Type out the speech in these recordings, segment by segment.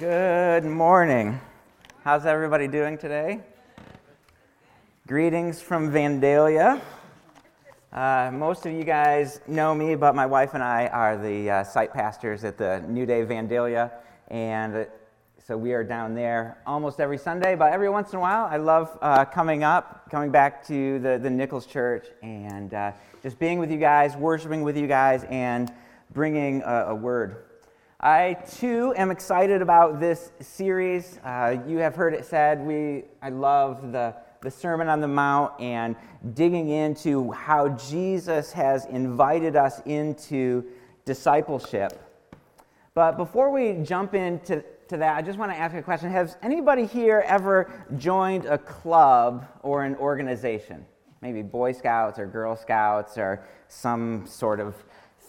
Good morning. How's everybody doing today? Greetings from Vandalia. Uh, most of you guys know me, but my wife and I are the uh, site pastors at the New Day Vandalia, and so we are down there almost every Sunday. But every once in a while, I love uh, coming up, coming back to the, the Nichols Church, and uh, just being with you guys, worshiping with you guys, and bringing a, a word I too am excited about this series. Uh, you have heard it said we I love the the Sermon on the Mount and digging into how Jesus has invited us into discipleship. But before we jump into to that, I just want to ask a question. Has anybody here ever joined a club or an organization? Maybe Boy Scouts or Girl Scouts or some sort of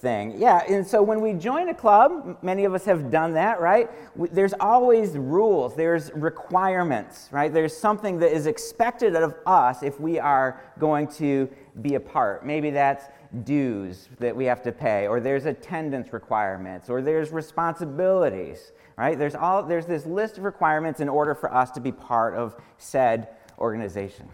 thing. Yeah, and so when we join a club, many of us have done that, right? There's always rules, there's requirements, right? There's something that is expected of us if we are going to be a part. Maybe that's dues that we have to pay, or there's attendance requirements, or there's responsibilities, right? There's, all, there's this list of requirements in order for us to be part of said organization.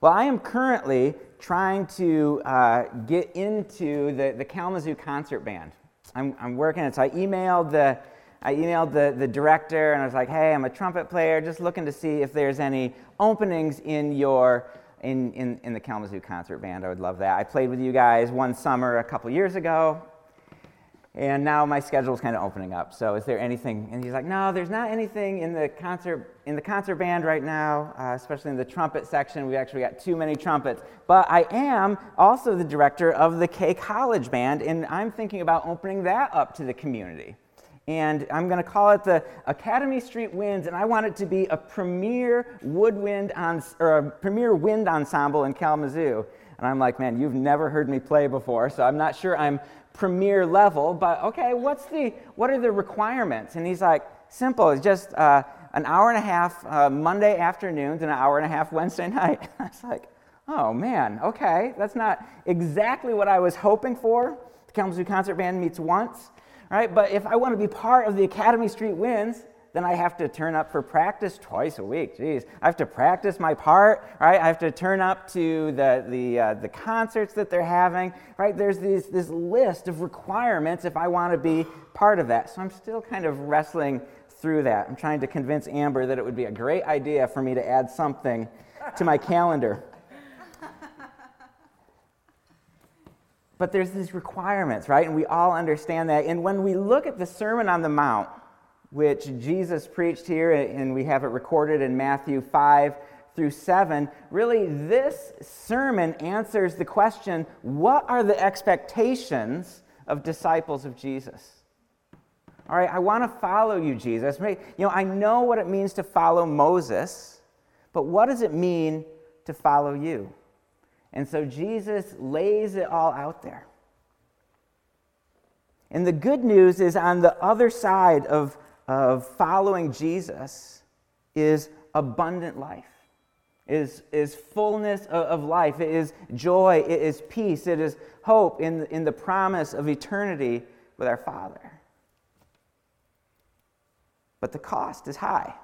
Well, I am currently trying to uh, get into the, the Kalamazoo concert band. I'm, I'm working it. So I emailed the I emailed the, the director and I was like, hey, I'm a trumpet player, just looking to see if there's any openings in your in, in, in the Kalamazoo concert band. I would love that. I played with you guys one summer a couple years ago. And now my schedule is kind of opening up. So is there anything? And he's like, no, there's not anything in the concert in the concert band right now, uh, especially in the trumpet section. We've actually got too many trumpets. But I am also the director of the K College Band, and I'm thinking about opening that up to the community. And I'm going to call it the Academy Street Winds, and I want it to be a premier woodwind on, or a premier wind ensemble in Kalamazoo. And I'm like, man, you've never heard me play before, so I'm not sure I'm premier level, but okay, what's the, what are the requirements? And he's like, simple, it's just uh, an hour and a half uh, Monday afternoons and an hour and a half Wednesday night. I was like, oh man, okay, that's not exactly what I was hoping for. The Kalamazoo Concert Band meets once, right? But if I want to be part of the Academy Street Winds, then I have to turn up for practice twice a week. Jeez, I have to practice my part, right? I have to turn up to the, the, uh, the concerts that they're having, right? There's these, this list of requirements if I want to be part of that. So I'm still kind of wrestling through that. I'm trying to convince Amber that it would be a great idea for me to add something to my calendar. But there's these requirements, right? And we all understand that. And when we look at the Sermon on the Mount, which Jesus preached here, and we have it recorded in Matthew 5 through 7. Really, this sermon answers the question what are the expectations of disciples of Jesus? All right, I want to follow you, Jesus. You know, I know what it means to follow Moses, but what does it mean to follow you? And so Jesus lays it all out there. And the good news is on the other side of of following Jesus is abundant life, is, is fullness of, of life, it is joy, it is peace, it is hope in, in the promise of eternity with our Father. But the cost is high.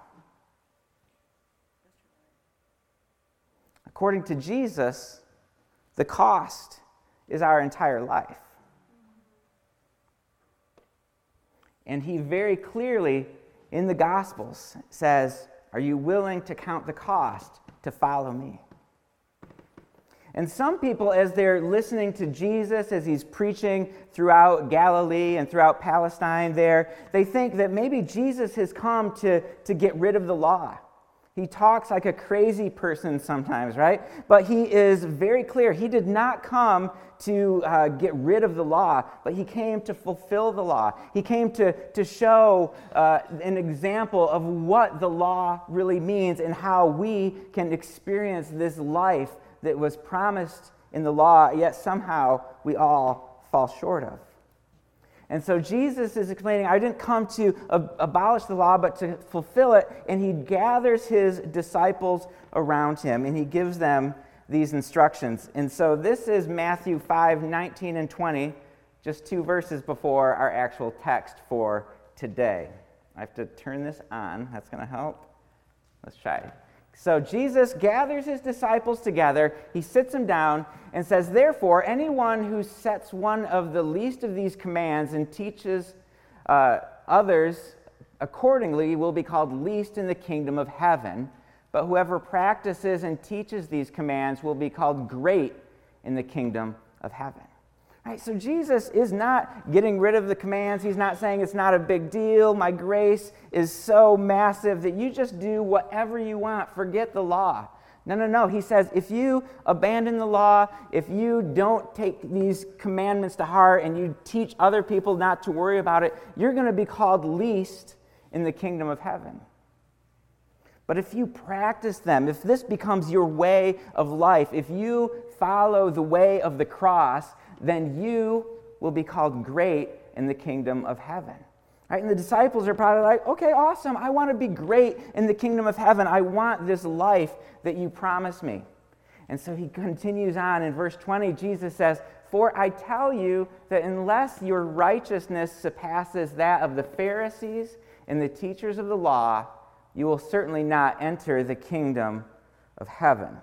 According to Jesus, the cost is our entire life. And he very clearly in the Gospels says, Are you willing to count the cost to follow me? And some people, as they're listening to Jesus as he's preaching throughout Galilee and throughout Palestine, there, they think that maybe Jesus has come to, to get rid of the law. He talks like a crazy person sometimes, right? But he is very clear. He did not come to uh, get rid of the law, but he came to fulfill the law. He came to, to show uh, an example of what the law really means and how we can experience this life that was promised in the law, yet somehow we all fall short of. And so Jesus is explaining, I didn't come to ab- abolish the law, but to fulfill it. And he gathers his disciples around him and he gives them these instructions. And so this is Matthew 5 19 and 20, just two verses before our actual text for today. I have to turn this on. That's going to help. Let's try. So Jesus gathers his disciples together, he sits them down, and says, Therefore, anyone who sets one of the least of these commands and teaches uh, others accordingly will be called least in the kingdom of heaven. But whoever practices and teaches these commands will be called great in the kingdom of heaven. Right, so Jesus is not getting rid of the commands. He's not saying it's not a big deal. My grace is so massive that you just do whatever you want. Forget the law. No, no, no. He says if you abandon the law, if you don't take these commandments to heart and you teach other people not to worry about it, you're going to be called least in the kingdom of heaven. But if you practice them, if this becomes your way of life, if you follow the way of the cross, then you will be called great in the kingdom of heaven. Right? And the disciples are probably like, okay, awesome. I want to be great in the kingdom of heaven. I want this life that you promised me. And so he continues on in verse 20. Jesus says, For I tell you that unless your righteousness surpasses that of the Pharisees and the teachers of the law, you will certainly not enter the kingdom of heaven.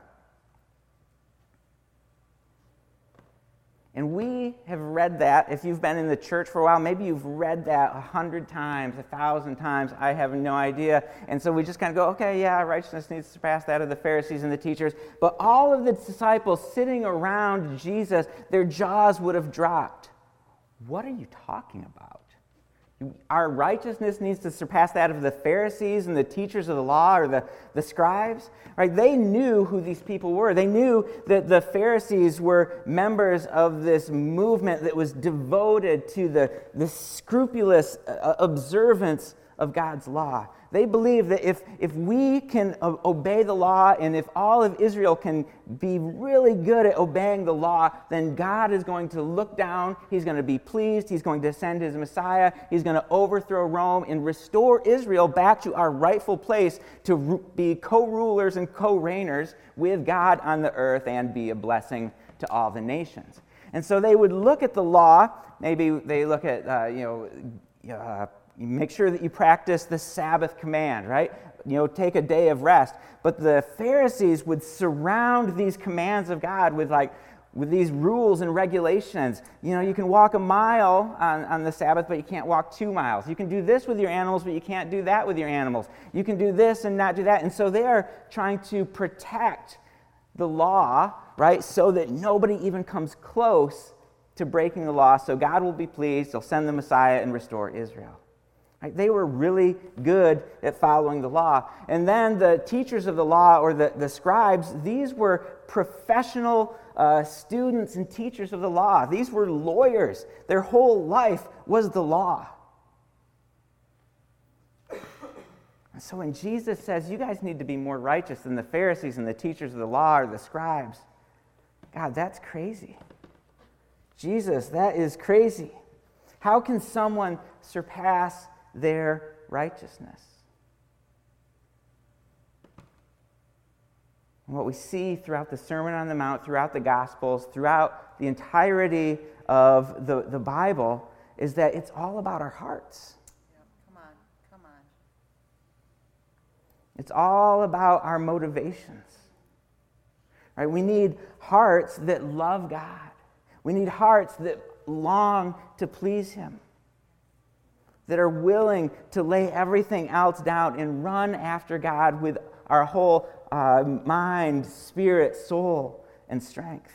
And we have read that. If you've been in the church for a while, maybe you've read that a hundred times, a thousand times. I have no idea. And so we just kind of go, okay, yeah, righteousness needs to surpass that of the Pharisees and the teachers. But all of the disciples sitting around Jesus, their jaws would have dropped. What are you talking about? Our righteousness needs to surpass that of the Pharisees and the teachers of the law or the, the scribes. Right? They knew who these people were. They knew that the Pharisees were members of this movement that was devoted to the, the scrupulous uh, observance of God's law. They believe that if, if we can obey the law and if all of Israel can be really good at obeying the law, then God is going to look down. He's going to be pleased. He's going to send his Messiah. He's going to overthrow Rome and restore Israel back to our rightful place to be co rulers and co reigners with God on the earth and be a blessing to all the nations. And so they would look at the law. Maybe they look at, uh, you know, uh, you make sure that you practice the Sabbath command, right? You know, take a day of rest. But the Pharisees would surround these commands of God with like with these rules and regulations. You know, you can walk a mile on, on the Sabbath, but you can't walk two miles. You can do this with your animals, but you can't do that with your animals. You can do this and not do that. And so they are trying to protect the law, right, so that nobody even comes close to breaking the law. So God will be pleased. He'll send the Messiah and restore Israel. They were really good at following the law. And then the teachers of the law or the, the scribes, these were professional uh, students and teachers of the law. These were lawyers. Their whole life was the law. And so when Jesus says, You guys need to be more righteous than the Pharisees and the teachers of the law or the scribes, God, that's crazy. Jesus, that is crazy. How can someone surpass their righteousness. And what we see throughout the Sermon on the Mount, throughout the Gospels, throughout the entirety of the, the Bible, is that it's all about our hearts. Come on, come on. It's all about our motivations. Right? We need hearts that love God. We need hearts that long to please Him that are willing to lay everything else down and run after God with our whole uh, mind, spirit, soul, and strength.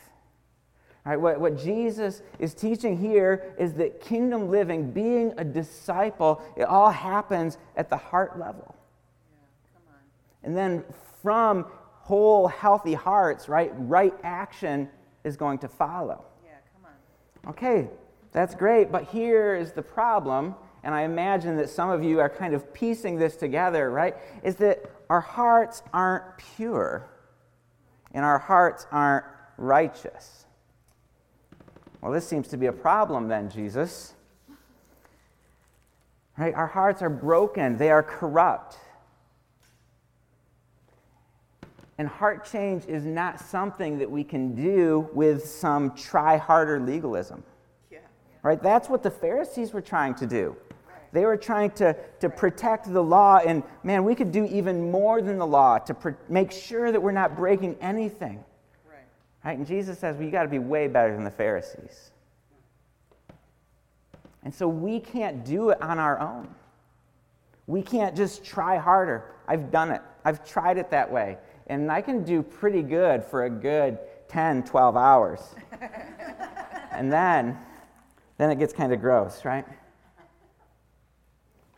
All right, what, what Jesus is teaching here is that kingdom living, being a disciple, it all happens at the heart level. Yeah, and then from whole, healthy hearts, right, right action is going to follow. Yeah, come on. Okay, that's great, but here is the problem and I imagine that some of you are kind of piecing this together, right? Is that our hearts aren't pure and our hearts aren't righteous. Well, this seems to be a problem then, Jesus. Right? Our hearts are broken, they are corrupt. And heart change is not something that we can do with some try harder legalism. Yeah. Right? That's what the Pharisees were trying to do. They were trying to, to protect the law, and man, we could do even more than the law to pr- make sure that we're not breaking anything. Right. Right? And Jesus says, well, you got to be way better than the Pharisees. And so we can't do it on our own. We can't just try harder. I've done it, I've tried it that way. And I can do pretty good for a good 10, 12 hours. and then, then it gets kind of gross, right?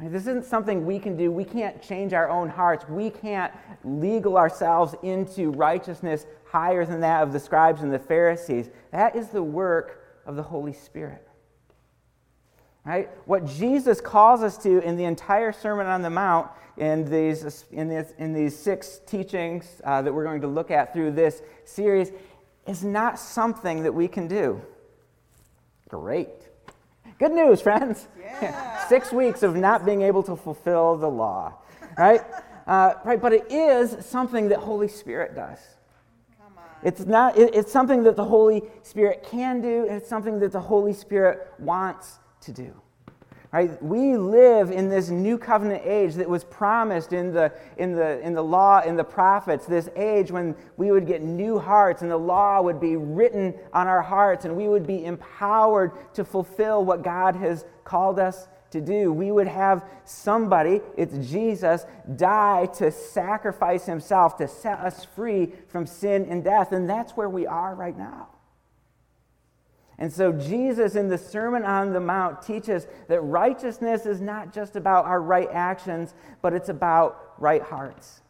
This isn't something we can do. We can't change our own hearts. We can't legal ourselves into righteousness higher than that of the scribes and the Pharisees. That is the work of the Holy Spirit. Right? What Jesus calls us to in the entire Sermon on the Mount, in these, in this, in these six teachings uh, that we're going to look at through this series, is not something that we can do. Great. Good news, friends. Yeah. Six weeks of not being able to fulfill the law, right? Uh, right, but it is something that Holy Spirit does. It's not. It, it's something that the Holy Spirit can do, and it's something that the Holy Spirit wants to do. Right? We live in this new covenant age that was promised in the, in, the, in the law, in the prophets, this age when we would get new hearts and the law would be written on our hearts and we would be empowered to fulfill what God has called us to do. We would have somebody, it's Jesus, die to sacrifice himself to set us free from sin and death. And that's where we are right now. And so, Jesus in the Sermon on the Mount teaches that righteousness is not just about our right actions, but it's about right hearts.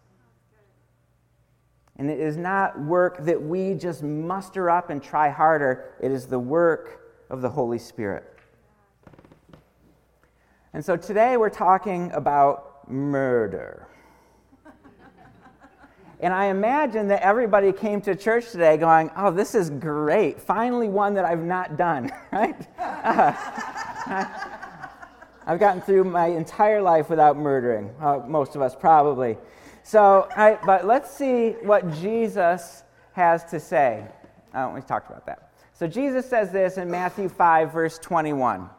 And it is not work that we just muster up and try harder, it is the work of the Holy Spirit. And so, today we're talking about murder. And I imagine that everybody came to church today going, Oh, this is great. Finally, one that I've not done, right? I've gotten through my entire life without murdering, uh, most of us probably. So, right, but let's see what Jesus has to say. Oh, we talked about that. So, Jesus says this in Matthew 5, verse 21.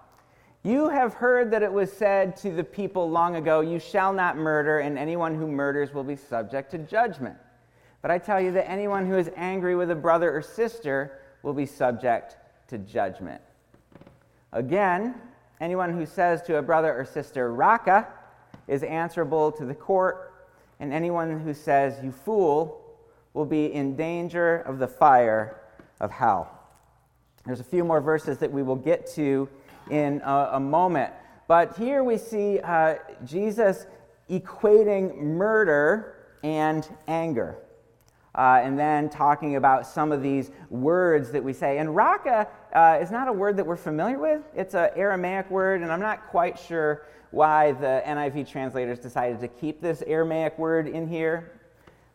You have heard that it was said to the people long ago, You shall not murder, and anyone who murders will be subject to judgment. But I tell you that anyone who is angry with a brother or sister will be subject to judgment. Again, anyone who says to a brother or sister, Raca, is answerable to the court, and anyone who says, You fool, will be in danger of the fire of hell. There's a few more verses that we will get to in a, a moment. But here we see uh, Jesus equating murder and anger. Uh, and then talking about some of these words that we say. And raca uh, is not a word that we're familiar with. It's an Aramaic word, and I'm not quite sure why the NIV translators decided to keep this Aramaic word in here,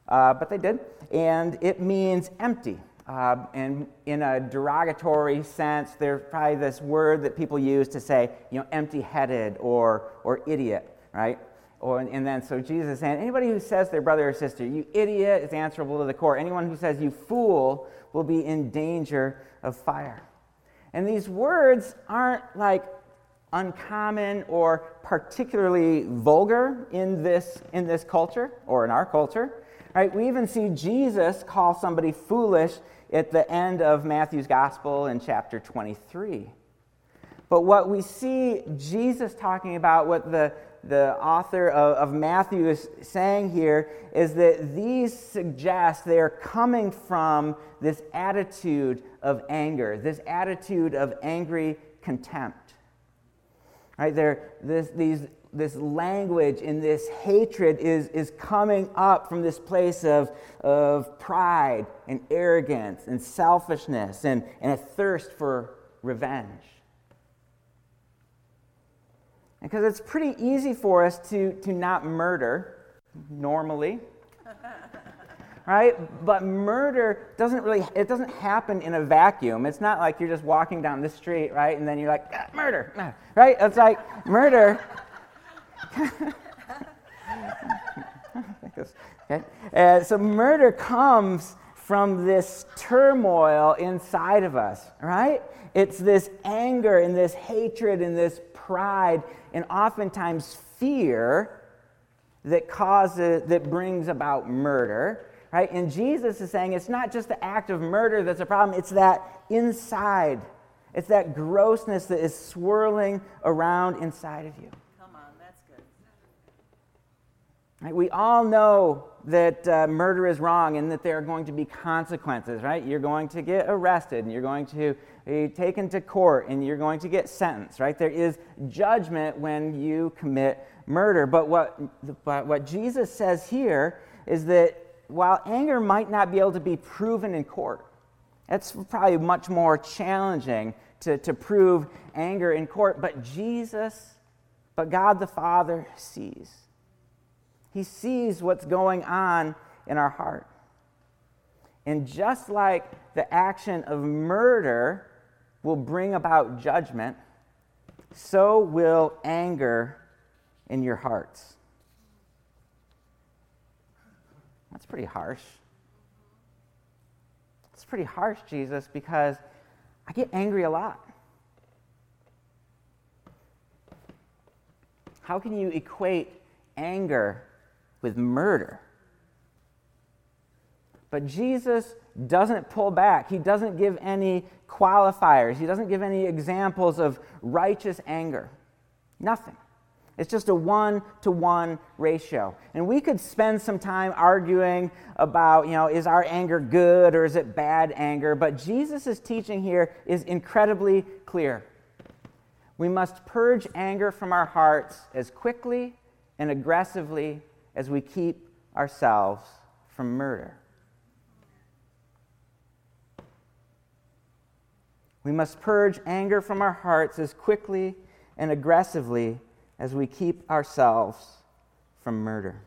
uh, but they did. And it means empty. Uh, and in a derogatory sense, there's probably this word that people use to say, you know, empty headed or, or idiot, right? Or, and then, so Jesus is saying, anybody who says their brother or sister, you idiot, is answerable to the court. Anyone who says, you fool, will be in danger of fire. And these words aren't like uncommon or particularly vulgar in this, in this culture or in our culture. Right? We even see Jesus call somebody foolish at the end of Matthew's gospel in chapter 23. But what we see Jesus talking about, what the, the author of, of Matthew is saying here, is that these suggest they are coming from this attitude of anger, this attitude of angry contempt. Right? There, this, these, this language and this hatred is, is coming up from this place of, of pride and arrogance and selfishness and, and a thirst for revenge. Because it's pretty easy for us to, to not murder normally. right? But murder doesn't really, it doesn't happen in a vacuum. It's not like you're just walking down the street, right? And then you're like, ah, murder, right? It's like murder okay? Uh, so murder comes from this turmoil inside of us, right? It's this anger and this hatred and this pride and oftentimes fear that causes that brings about murder right and jesus is saying it's not just the act of murder that's a problem it's that inside it's that grossness that is swirling around inside of you Come on, that's good. Right? We all know that uh, murder is wrong and that there are going to be consequences, right? You're going to get arrested and you're going to be taken to court and you're going to get sentenced, right? There is judgment when you commit murder. But what, but what Jesus says here is that while anger might not be able to be proven in court, that's probably much more challenging to, to prove anger in court, but Jesus, but God the Father sees. He sees what's going on in our heart. And just like the action of murder will bring about judgment, so will anger in your hearts. That's pretty harsh. It's pretty harsh, Jesus, because I get angry a lot. How can you equate anger with murder? But Jesus doesn't pull back. He doesn't give any qualifiers. He doesn't give any examples of righteous anger. Nothing. It's just a one to one ratio. And we could spend some time arguing about, you know, is our anger good or is it bad anger? But Jesus' teaching here is incredibly clear. We must purge anger from our hearts as quickly and aggressively as we keep ourselves from murder. We must purge anger from our hearts as quickly and aggressively as we keep ourselves from murder.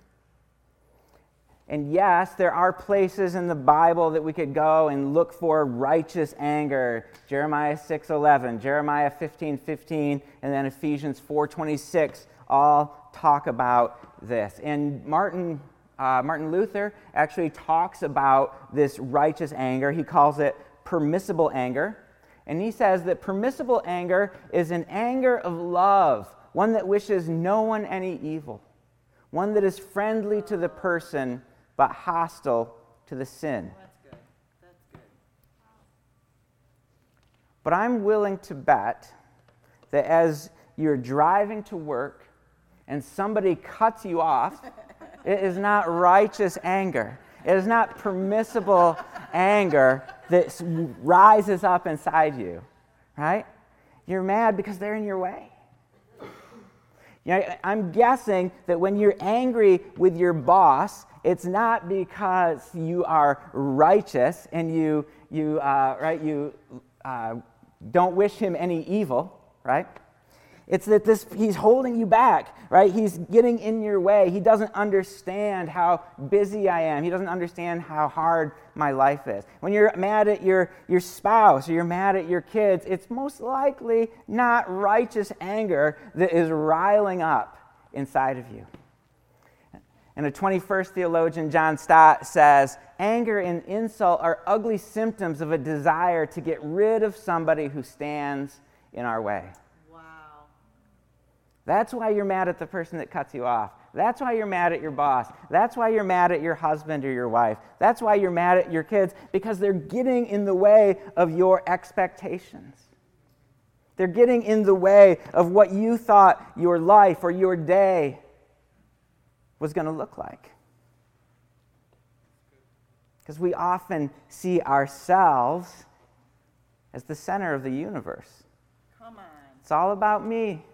And yes, there are places in the Bible that we could go and look for righteous anger. Jeremiah 6:11, Jeremiah 15:15, and then Ephesians 4:26 all talk about this. And Martin uh, Martin Luther actually talks about this righteous anger. He calls it permissible anger. And he says that permissible anger is an anger of love one that wishes no one any evil, one that is friendly to the person but hostile to the sin. That's good. That's good. But I'm willing to bet that as you're driving to work and somebody cuts you off, it is not righteous anger. It is not permissible anger that rises up inside you, right? You're mad because they're in your way. You know, I'm guessing that when you're angry with your boss, it's not because you are righteous and you, you, uh, right, you uh, don't wish him any evil, right? It's that this, he's holding you back, right? He's getting in your way. He doesn't understand how busy I am. He doesn't understand how hard my life is. When you're mad at your, your spouse or you're mad at your kids, it's most likely not righteous anger that is riling up inside of you. And a 21st theologian, John Stott, says anger and insult are ugly symptoms of a desire to get rid of somebody who stands in our way. That's why you're mad at the person that cuts you off. That's why you're mad at your boss. That's why you're mad at your husband or your wife. That's why you're mad at your kids because they're getting in the way of your expectations. They're getting in the way of what you thought your life or your day was going to look like. Because we often see ourselves as the center of the universe. Come on. It's all about me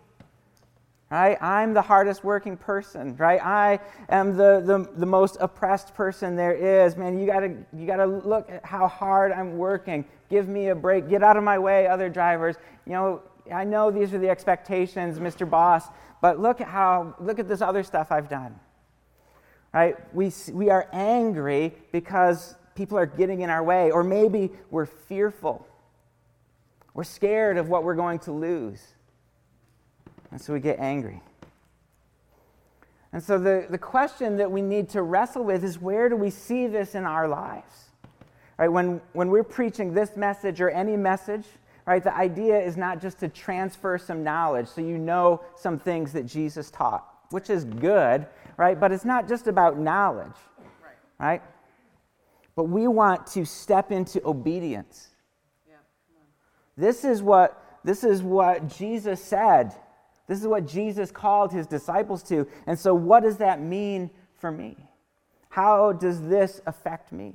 right? I'm the hardest working person, right? I am the, the, the most oppressed person there is. Man, you gotta, you gotta look at how hard I'm working. Give me a break. Get out of my way, other drivers. You know, I know these are the expectations, Mr. Boss, but look at how, look at this other stuff I've done. Right? We, we are angry because people are getting in our way, or maybe we're fearful. We're scared of what we're going to lose. And so we get angry. And so the, the question that we need to wrestle with is where do we see this in our lives? Right, when, when we're preaching this message or any message, right? The idea is not just to transfer some knowledge so you know some things that Jesus taught, which is good, right? But it's not just about knowledge, Right. right? But we want to step into obedience. Yeah. This is what this is what Jesus said. This is what Jesus called his disciples to. And so what does that mean for me? How does this affect me?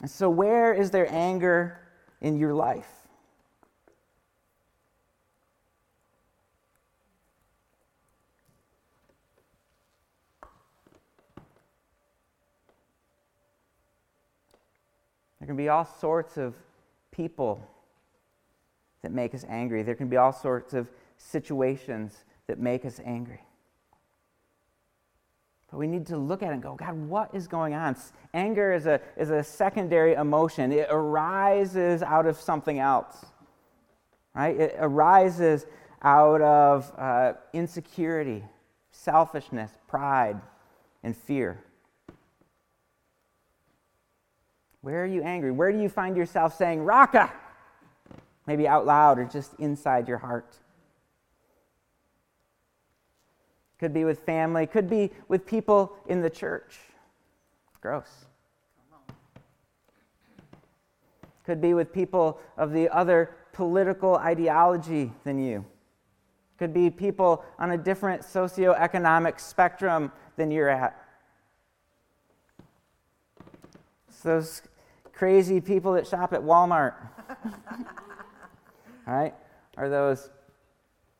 And so where is there anger in your life? There can be all sorts of people that make us angry. There can be all sorts of situations that make us angry. But we need to look at it and go, God, what is going on? Anger is a, is a secondary emotion, it arises out of something else, right? It arises out of uh, insecurity, selfishness, pride, and fear. Where are you angry? Where do you find yourself saying, Raca? Maybe out loud or just inside your heart. Could be with family, could be with people in the church. Gross. Could be with people of the other political ideology than you. Could be people on a different socioeconomic spectrum than you're at. It's those crazy people that shop at Walmart. right? Are those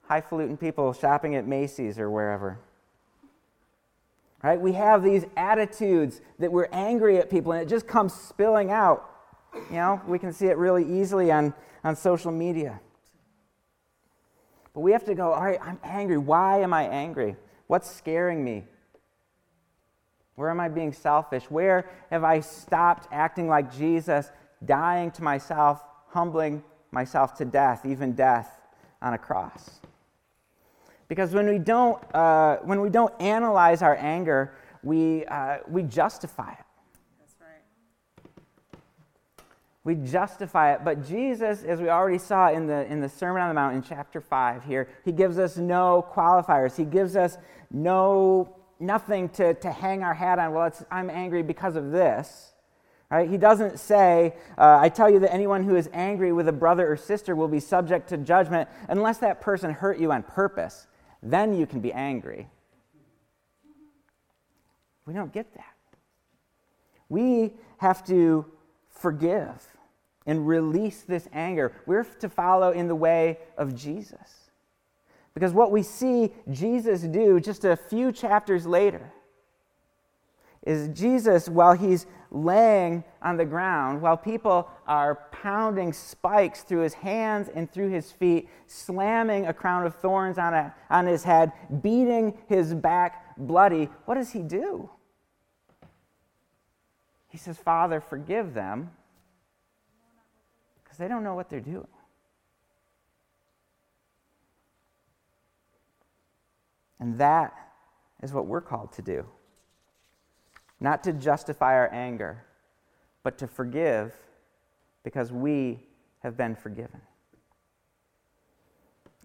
highfalutin people shopping at Macy's or wherever. Right? We have these attitudes that we're angry at people and it just comes spilling out. You know, we can see it really easily on, on social media. But we have to go, all right, I'm angry. Why am I angry? What's scaring me? Where am I being selfish? Where have I stopped acting like Jesus, dying to myself, humbling myself to death, even death on a cross? Because when we don't, uh, when we don't analyze our anger, we, uh, we justify it. That's right. We justify it. But Jesus, as we already saw in the, in the Sermon on the Mount in chapter 5 here, he gives us no qualifiers. He gives us no, nothing to, to hang our hat on. Well, it's, I'm angry because of this. Right? He doesn't say, uh, I tell you that anyone who is angry with a brother or sister will be subject to judgment unless that person hurt you on purpose. Then you can be angry. We don't get that. We have to forgive and release this anger. We're to follow in the way of Jesus. Because what we see Jesus do just a few chapters later is Jesus, while he's laying on the ground, while people are pounding spikes through his hands and through his feet, slamming a crown of thorns on, a, on his head, beating his back bloody, what does he do? He says, Father, forgive them because they don't know what they're doing. And that is what we're called to do. Not to justify our anger, but to forgive because we have been forgiven.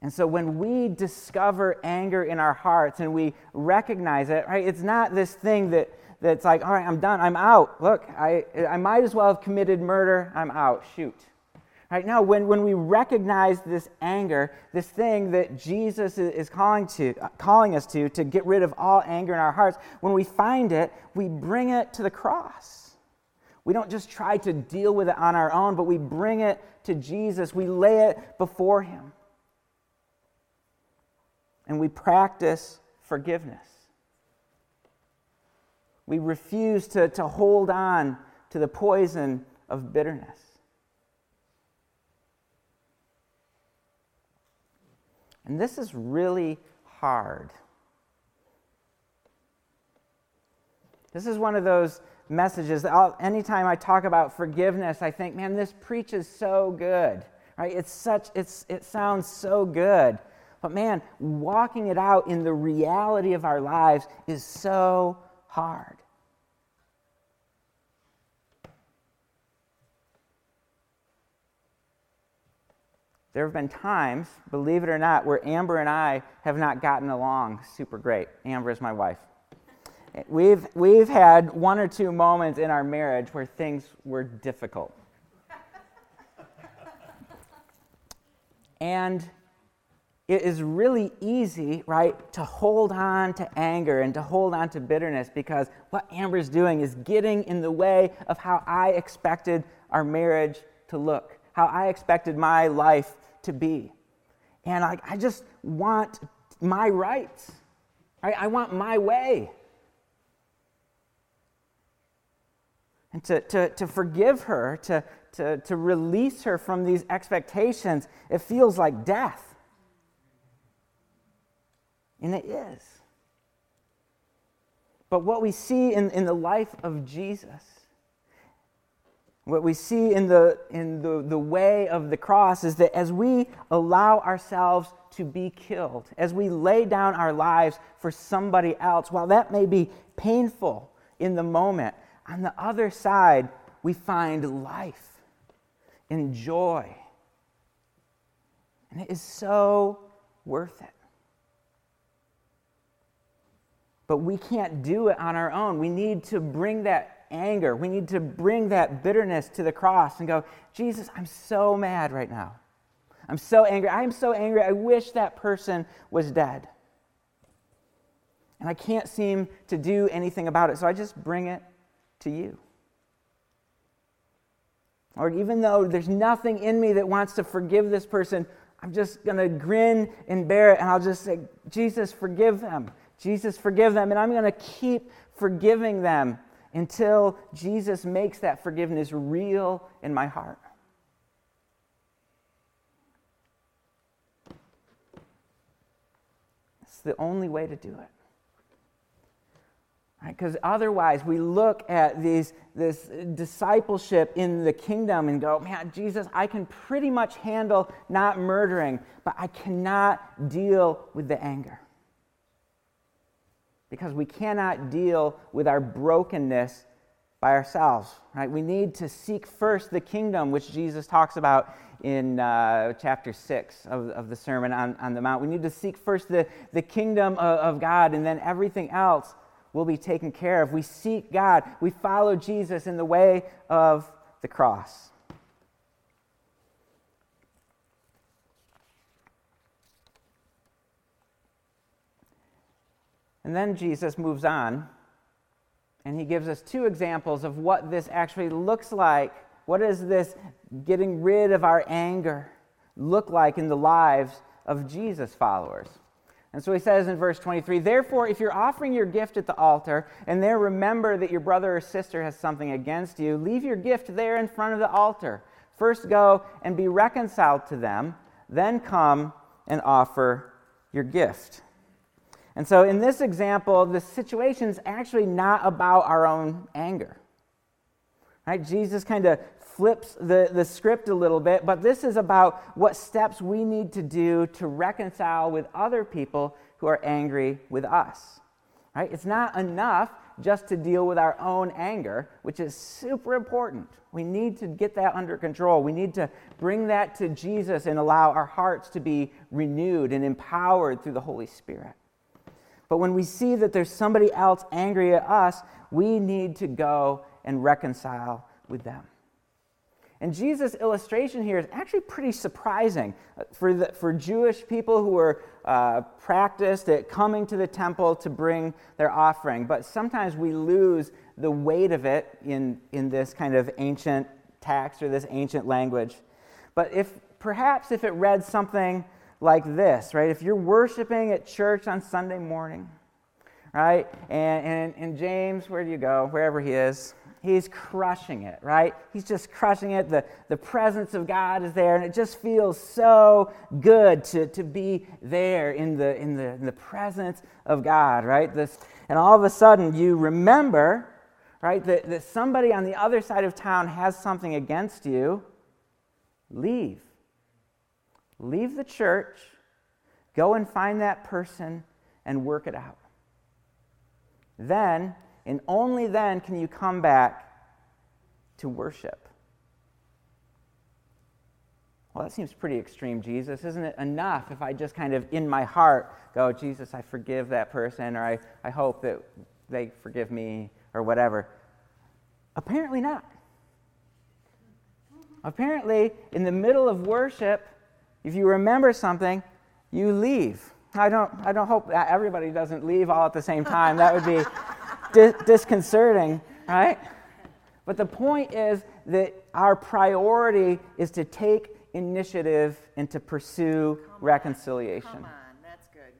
And so when we discover anger in our hearts and we recognize it, right, it's not this thing that, that's like, all right, I'm done, I'm out. Look, I, I might as well have committed murder, I'm out, shoot. Right now, when, when we recognize this anger, this thing that Jesus is calling, to, uh, calling us to, to get rid of all anger in our hearts, when we find it, we bring it to the cross. We don't just try to deal with it on our own, but we bring it to Jesus. We lay it before Him. And we practice forgiveness. We refuse to, to hold on to the poison of bitterness. And this is really hard. This is one of those messages that I'll, anytime I talk about forgiveness, I think, man, this preaches so good. Right? It's such, it's, it sounds so good. But man, walking it out in the reality of our lives is so hard. There have been times, believe it or not, where Amber and I have not gotten along super great. Amber is my wife. We've, we've had one or two moments in our marriage where things were difficult. and it is really easy, right, to hold on to anger and to hold on to bitterness because what Amber's doing is getting in the way of how I expected our marriage to look, how I expected my life to be. And I, I just want my rights. I, I want my way. And to, to, to forgive her, to, to, to release her from these expectations, it feels like death. And it is. But what we see in, in the life of Jesus what we see in, the, in the, the way of the cross is that as we allow ourselves to be killed, as we lay down our lives for somebody else, while that may be painful in the moment, on the other side, we find life and joy. And it is so worth it. But we can't do it on our own. We need to bring that anger. We need to bring that bitterness to the cross and go, Jesus, I'm so mad right now. I'm so angry. I'm so angry. I wish that person was dead. And I can't seem to do anything about it. So I just bring it to you. Or even though there's nothing in me that wants to forgive this person, I'm just going to grin and bear it. And I'll just say, Jesus, forgive them. Jesus, forgive them. And I'm going to keep forgiving them until Jesus makes that forgiveness real in my heart. It's the only way to do it. Because right? otherwise, we look at these, this discipleship in the kingdom and go, man, Jesus, I can pretty much handle not murdering, but I cannot deal with the anger because we cannot deal with our brokenness by ourselves, right? We need to seek first the kingdom, which Jesus talks about in uh, chapter 6 of, of the Sermon on, on the Mount. We need to seek first the, the kingdom of, of God, and then everything else will be taken care of. We seek God, we follow Jesus in the way of the cross. And then Jesus moves on and he gives us two examples of what this actually looks like. What does this getting rid of our anger look like in the lives of Jesus' followers? And so he says in verse 23 Therefore, if you're offering your gift at the altar and there remember that your brother or sister has something against you, leave your gift there in front of the altar. First go and be reconciled to them, then come and offer your gift. And so, in this example, the situation is actually not about our own anger. Right? Jesus kind of flips the, the script a little bit, but this is about what steps we need to do to reconcile with other people who are angry with us. Right? It's not enough just to deal with our own anger, which is super important. We need to get that under control. We need to bring that to Jesus and allow our hearts to be renewed and empowered through the Holy Spirit. But when we see that there's somebody else angry at us, we need to go and reconcile with them. And Jesus' illustration here is actually pretty surprising for, the, for Jewish people who were uh, practiced at coming to the temple to bring their offering. But sometimes we lose the weight of it in, in this kind of ancient text or this ancient language. But if perhaps if it read something like this, right? If you're worshiping at church on Sunday morning, right? And, and, and James, where do you go? Wherever he is, he's crushing it, right? He's just crushing it. The, the presence of God is there, and it just feels so good to, to be there in the, in, the, in the presence of God, right? This, and all of a sudden, you remember, right, that, that somebody on the other side of town has something against you. Leave leave the church, go and find that person, and work it out. Then, and only then, can you come back to worship. Well, that seems pretty extreme, Jesus. Isn't it enough if I just kind of in my heart go, Jesus, I forgive that person, or I, I hope that they forgive me, or whatever? Apparently not. Apparently, in the middle of worship, if you remember something, you leave. I don't, I don't hope that everybody doesn't leave all at the same time. That would be di- disconcerting, right? But the point is that our priority is to take initiative and to pursue Come on. reconciliation. Come on, that's good.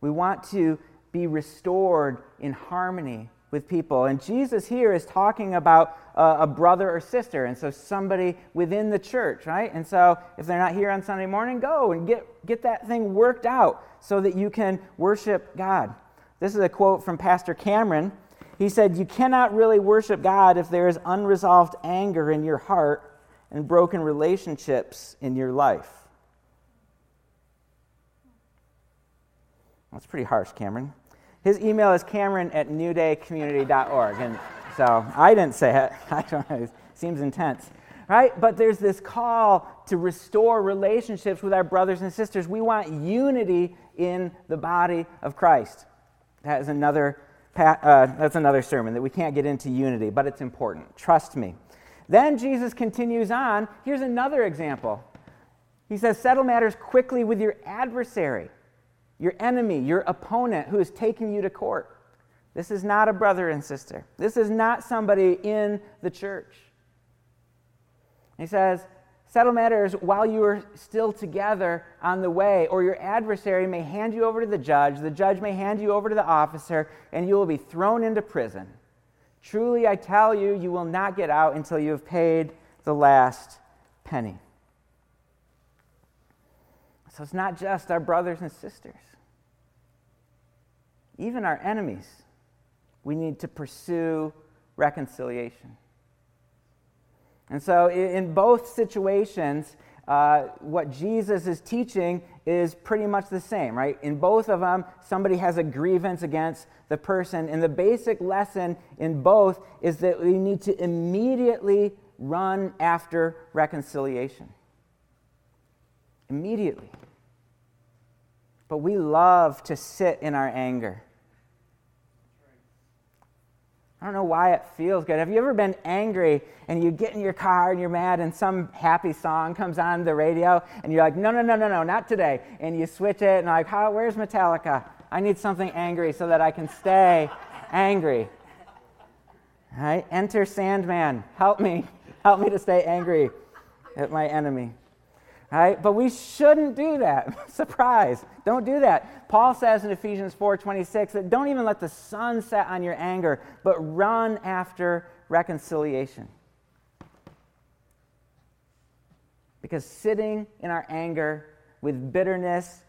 We want to be restored in harmony with people. And Jesus here is talking about a brother or sister, and so somebody within the church, right? And so if they're not here on Sunday morning, go and get, get that thing worked out so that you can worship God. This is a quote from Pastor Cameron. He said, You cannot really worship God if there is unresolved anger in your heart and broken relationships in your life. That's pretty harsh, Cameron. His email is cameron at newdaycommunity.org. And so I didn't say it. I don't know. It seems intense. Right? But there's this call to restore relationships with our brothers and sisters. We want unity in the body of Christ. That is another, uh, that's another sermon that we can't get into unity, but it's important. Trust me. Then Jesus continues on. Here's another example. He says, Settle matters quickly with your adversary your enemy, your opponent who is taking you to court. This is not a brother and sister. This is not somebody in the church. He says, Settle matters while you are still together on the way, or your adversary may hand you over to the judge, the judge may hand you over to the officer, and you will be thrown into prison. Truly, I tell you, you will not get out until you have paid the last penny. So it's not just our brothers and sisters, even our enemies. We need to pursue reconciliation. And so, in both situations, uh, what Jesus is teaching is pretty much the same, right? In both of them, somebody has a grievance against the person. And the basic lesson in both is that we need to immediately run after reconciliation. Immediately. But we love to sit in our anger. I don't know why it feels good. Have you ever been angry and you get in your car and you're mad and some happy song comes on the radio and you're like, no, no, no, no, no, not today. And you switch it and like, How, where's Metallica? I need something angry so that I can stay angry. Right? Enter Sandman. Help me. Help me to stay angry at my enemy. Right? But we shouldn't do that. Surprise. Don't do that. Paul says in Ephesians 4:26 that don't even let the sun set on your anger, but run after reconciliation. Because sitting in our anger with bitterness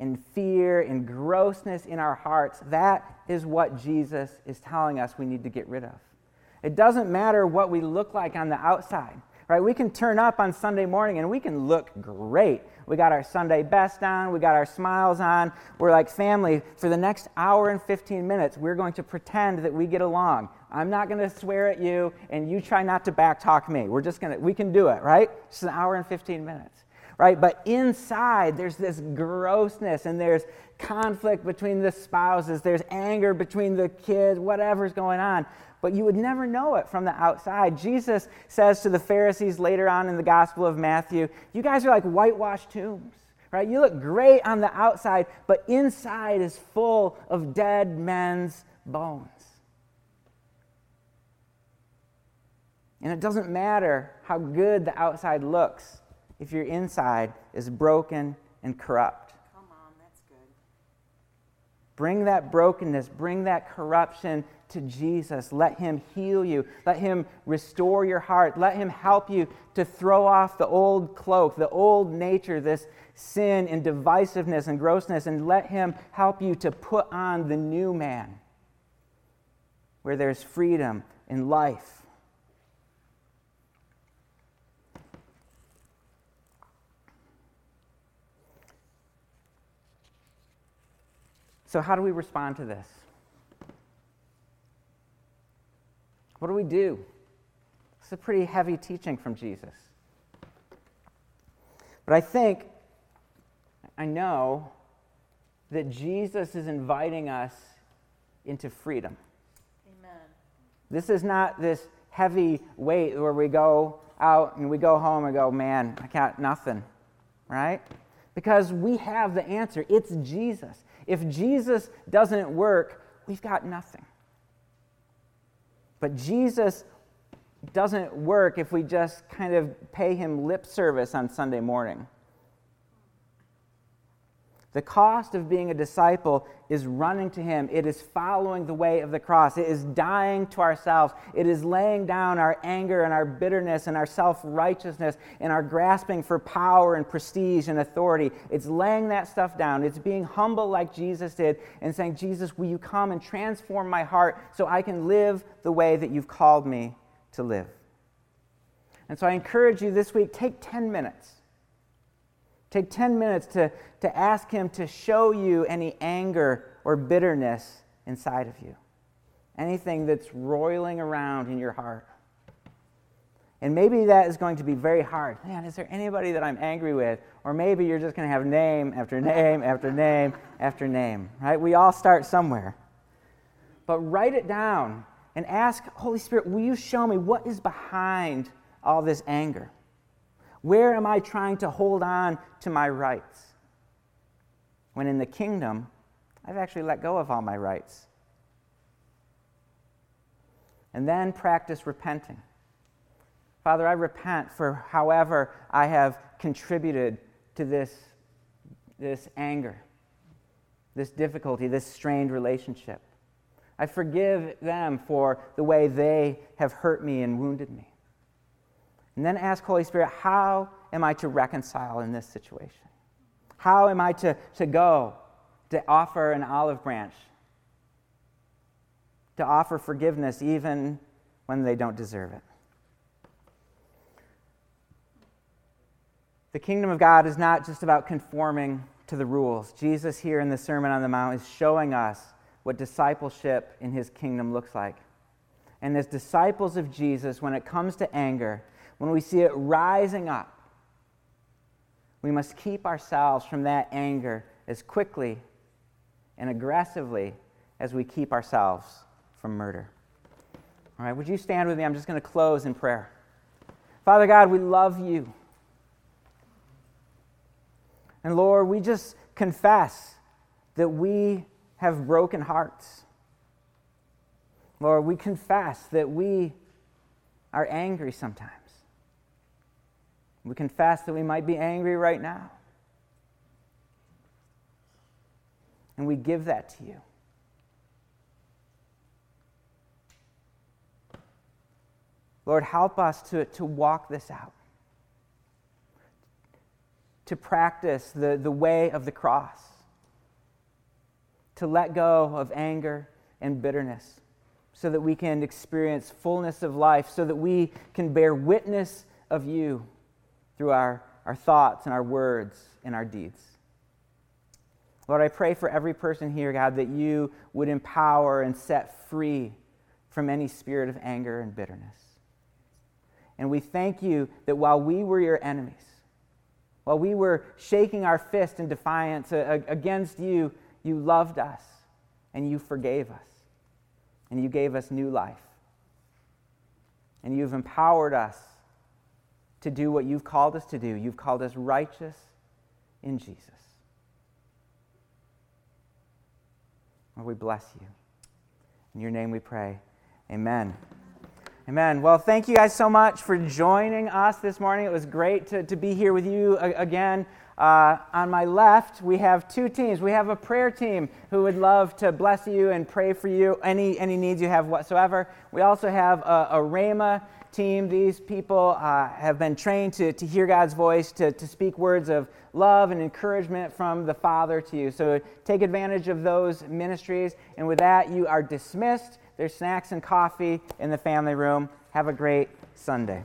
and fear and grossness in our hearts, that is what Jesus is telling us we need to get rid of. It doesn't matter what we look like on the outside right? We can turn up on Sunday morning and we can look great. We got our Sunday best on, we got our smiles on. We're like family. For the next hour and 15 minutes, we're going to pretend that we get along. I'm not going to swear at you, and you try not to backtalk me. We're just going to, we can do it, right? It's an hour and 15 minutes, right? But inside, there's this grossness and there's conflict between the spouses, there's anger between the kids, whatever's going on but you would never know it from the outside. Jesus says to the Pharisees later on in the Gospel of Matthew, You guys are like whitewashed tombs, right? You look great on the outside, but inside is full of dead men's bones. And it doesn't matter how good the outside looks if your inside is broken and corrupt. Come on, that's good. Bring that brokenness, bring that corruption to Jesus. Let Him heal you. Let Him restore your heart. Let Him help you to throw off the old cloak, the old nature, this sin and divisiveness and grossness, and let Him help you to put on the new man where there's freedom and life. So, how do we respond to this? What do we do? It's a pretty heavy teaching from Jesus. But I think, I know that Jesus is inviting us into freedom. Amen. This is not this heavy weight where we go out and we go home and go, man, I got nothing, right? Because we have the answer. It's Jesus. If Jesus doesn't work, we've got nothing. But Jesus doesn't work if we just kind of pay him lip service on Sunday morning. The cost of being a disciple is running to Him. It is following the way of the cross. It is dying to ourselves. It is laying down our anger and our bitterness and our self righteousness and our grasping for power and prestige and authority. It's laying that stuff down. It's being humble like Jesus did and saying, Jesus, will you come and transform my heart so I can live the way that you've called me to live? And so I encourage you this week take 10 minutes Take 10 minutes to, to ask Him to show you any anger or bitterness inside of you, anything that's roiling around in your heart. And maybe that is going to be very hard. Man, is there anybody that I'm angry with? Or maybe you're just going to have name after name after name after name, right? We all start somewhere. But write it down and ask, Holy Spirit, will you show me what is behind all this anger? Where am I trying to hold on to my rights? When in the kingdom, I've actually let go of all my rights. And then practice repenting. Father, I repent for however I have contributed to this, this anger, this difficulty, this strained relationship. I forgive them for the way they have hurt me and wounded me. And then ask Holy Spirit, how am I to reconcile in this situation? How am I to, to go to offer an olive branch? To offer forgiveness even when they don't deserve it. The kingdom of God is not just about conforming to the rules. Jesus, here in the Sermon on the Mount, is showing us what discipleship in his kingdom looks like. And as disciples of Jesus, when it comes to anger, when we see it rising up, we must keep ourselves from that anger as quickly and aggressively as we keep ourselves from murder. All right, would you stand with me? I'm just going to close in prayer. Father God, we love you. And Lord, we just confess that we have broken hearts. Lord, we confess that we are angry sometimes. We confess that we might be angry right now. And we give that to you. Lord, help us to, to walk this out, to practice the, the way of the cross, to let go of anger and bitterness so that we can experience fullness of life, so that we can bear witness of you through our, our thoughts and our words and our deeds. Lord, I pray for every person here, God, that you would empower and set free from any spirit of anger and bitterness. And we thank you that while we were your enemies, while we were shaking our fist in defiance against you, you loved us and you forgave us and you gave us new life. And you've empowered us to do what you've called us to do. You've called us righteous in Jesus. Lord, we bless you. In your name we pray. Amen. Amen. Well, thank you guys so much for joining us this morning. It was great to, to be here with you again. Uh, on my left, we have two teams. We have a prayer team who would love to bless you and pray for you, any, any needs you have whatsoever. We also have a, a Rhema team. These people uh, have been trained to, to hear God's voice, to, to speak words of love and encouragement from the Father to you. So take advantage of those ministries. And with that, you are dismissed. There's snacks and coffee in the family room. Have a great Sunday.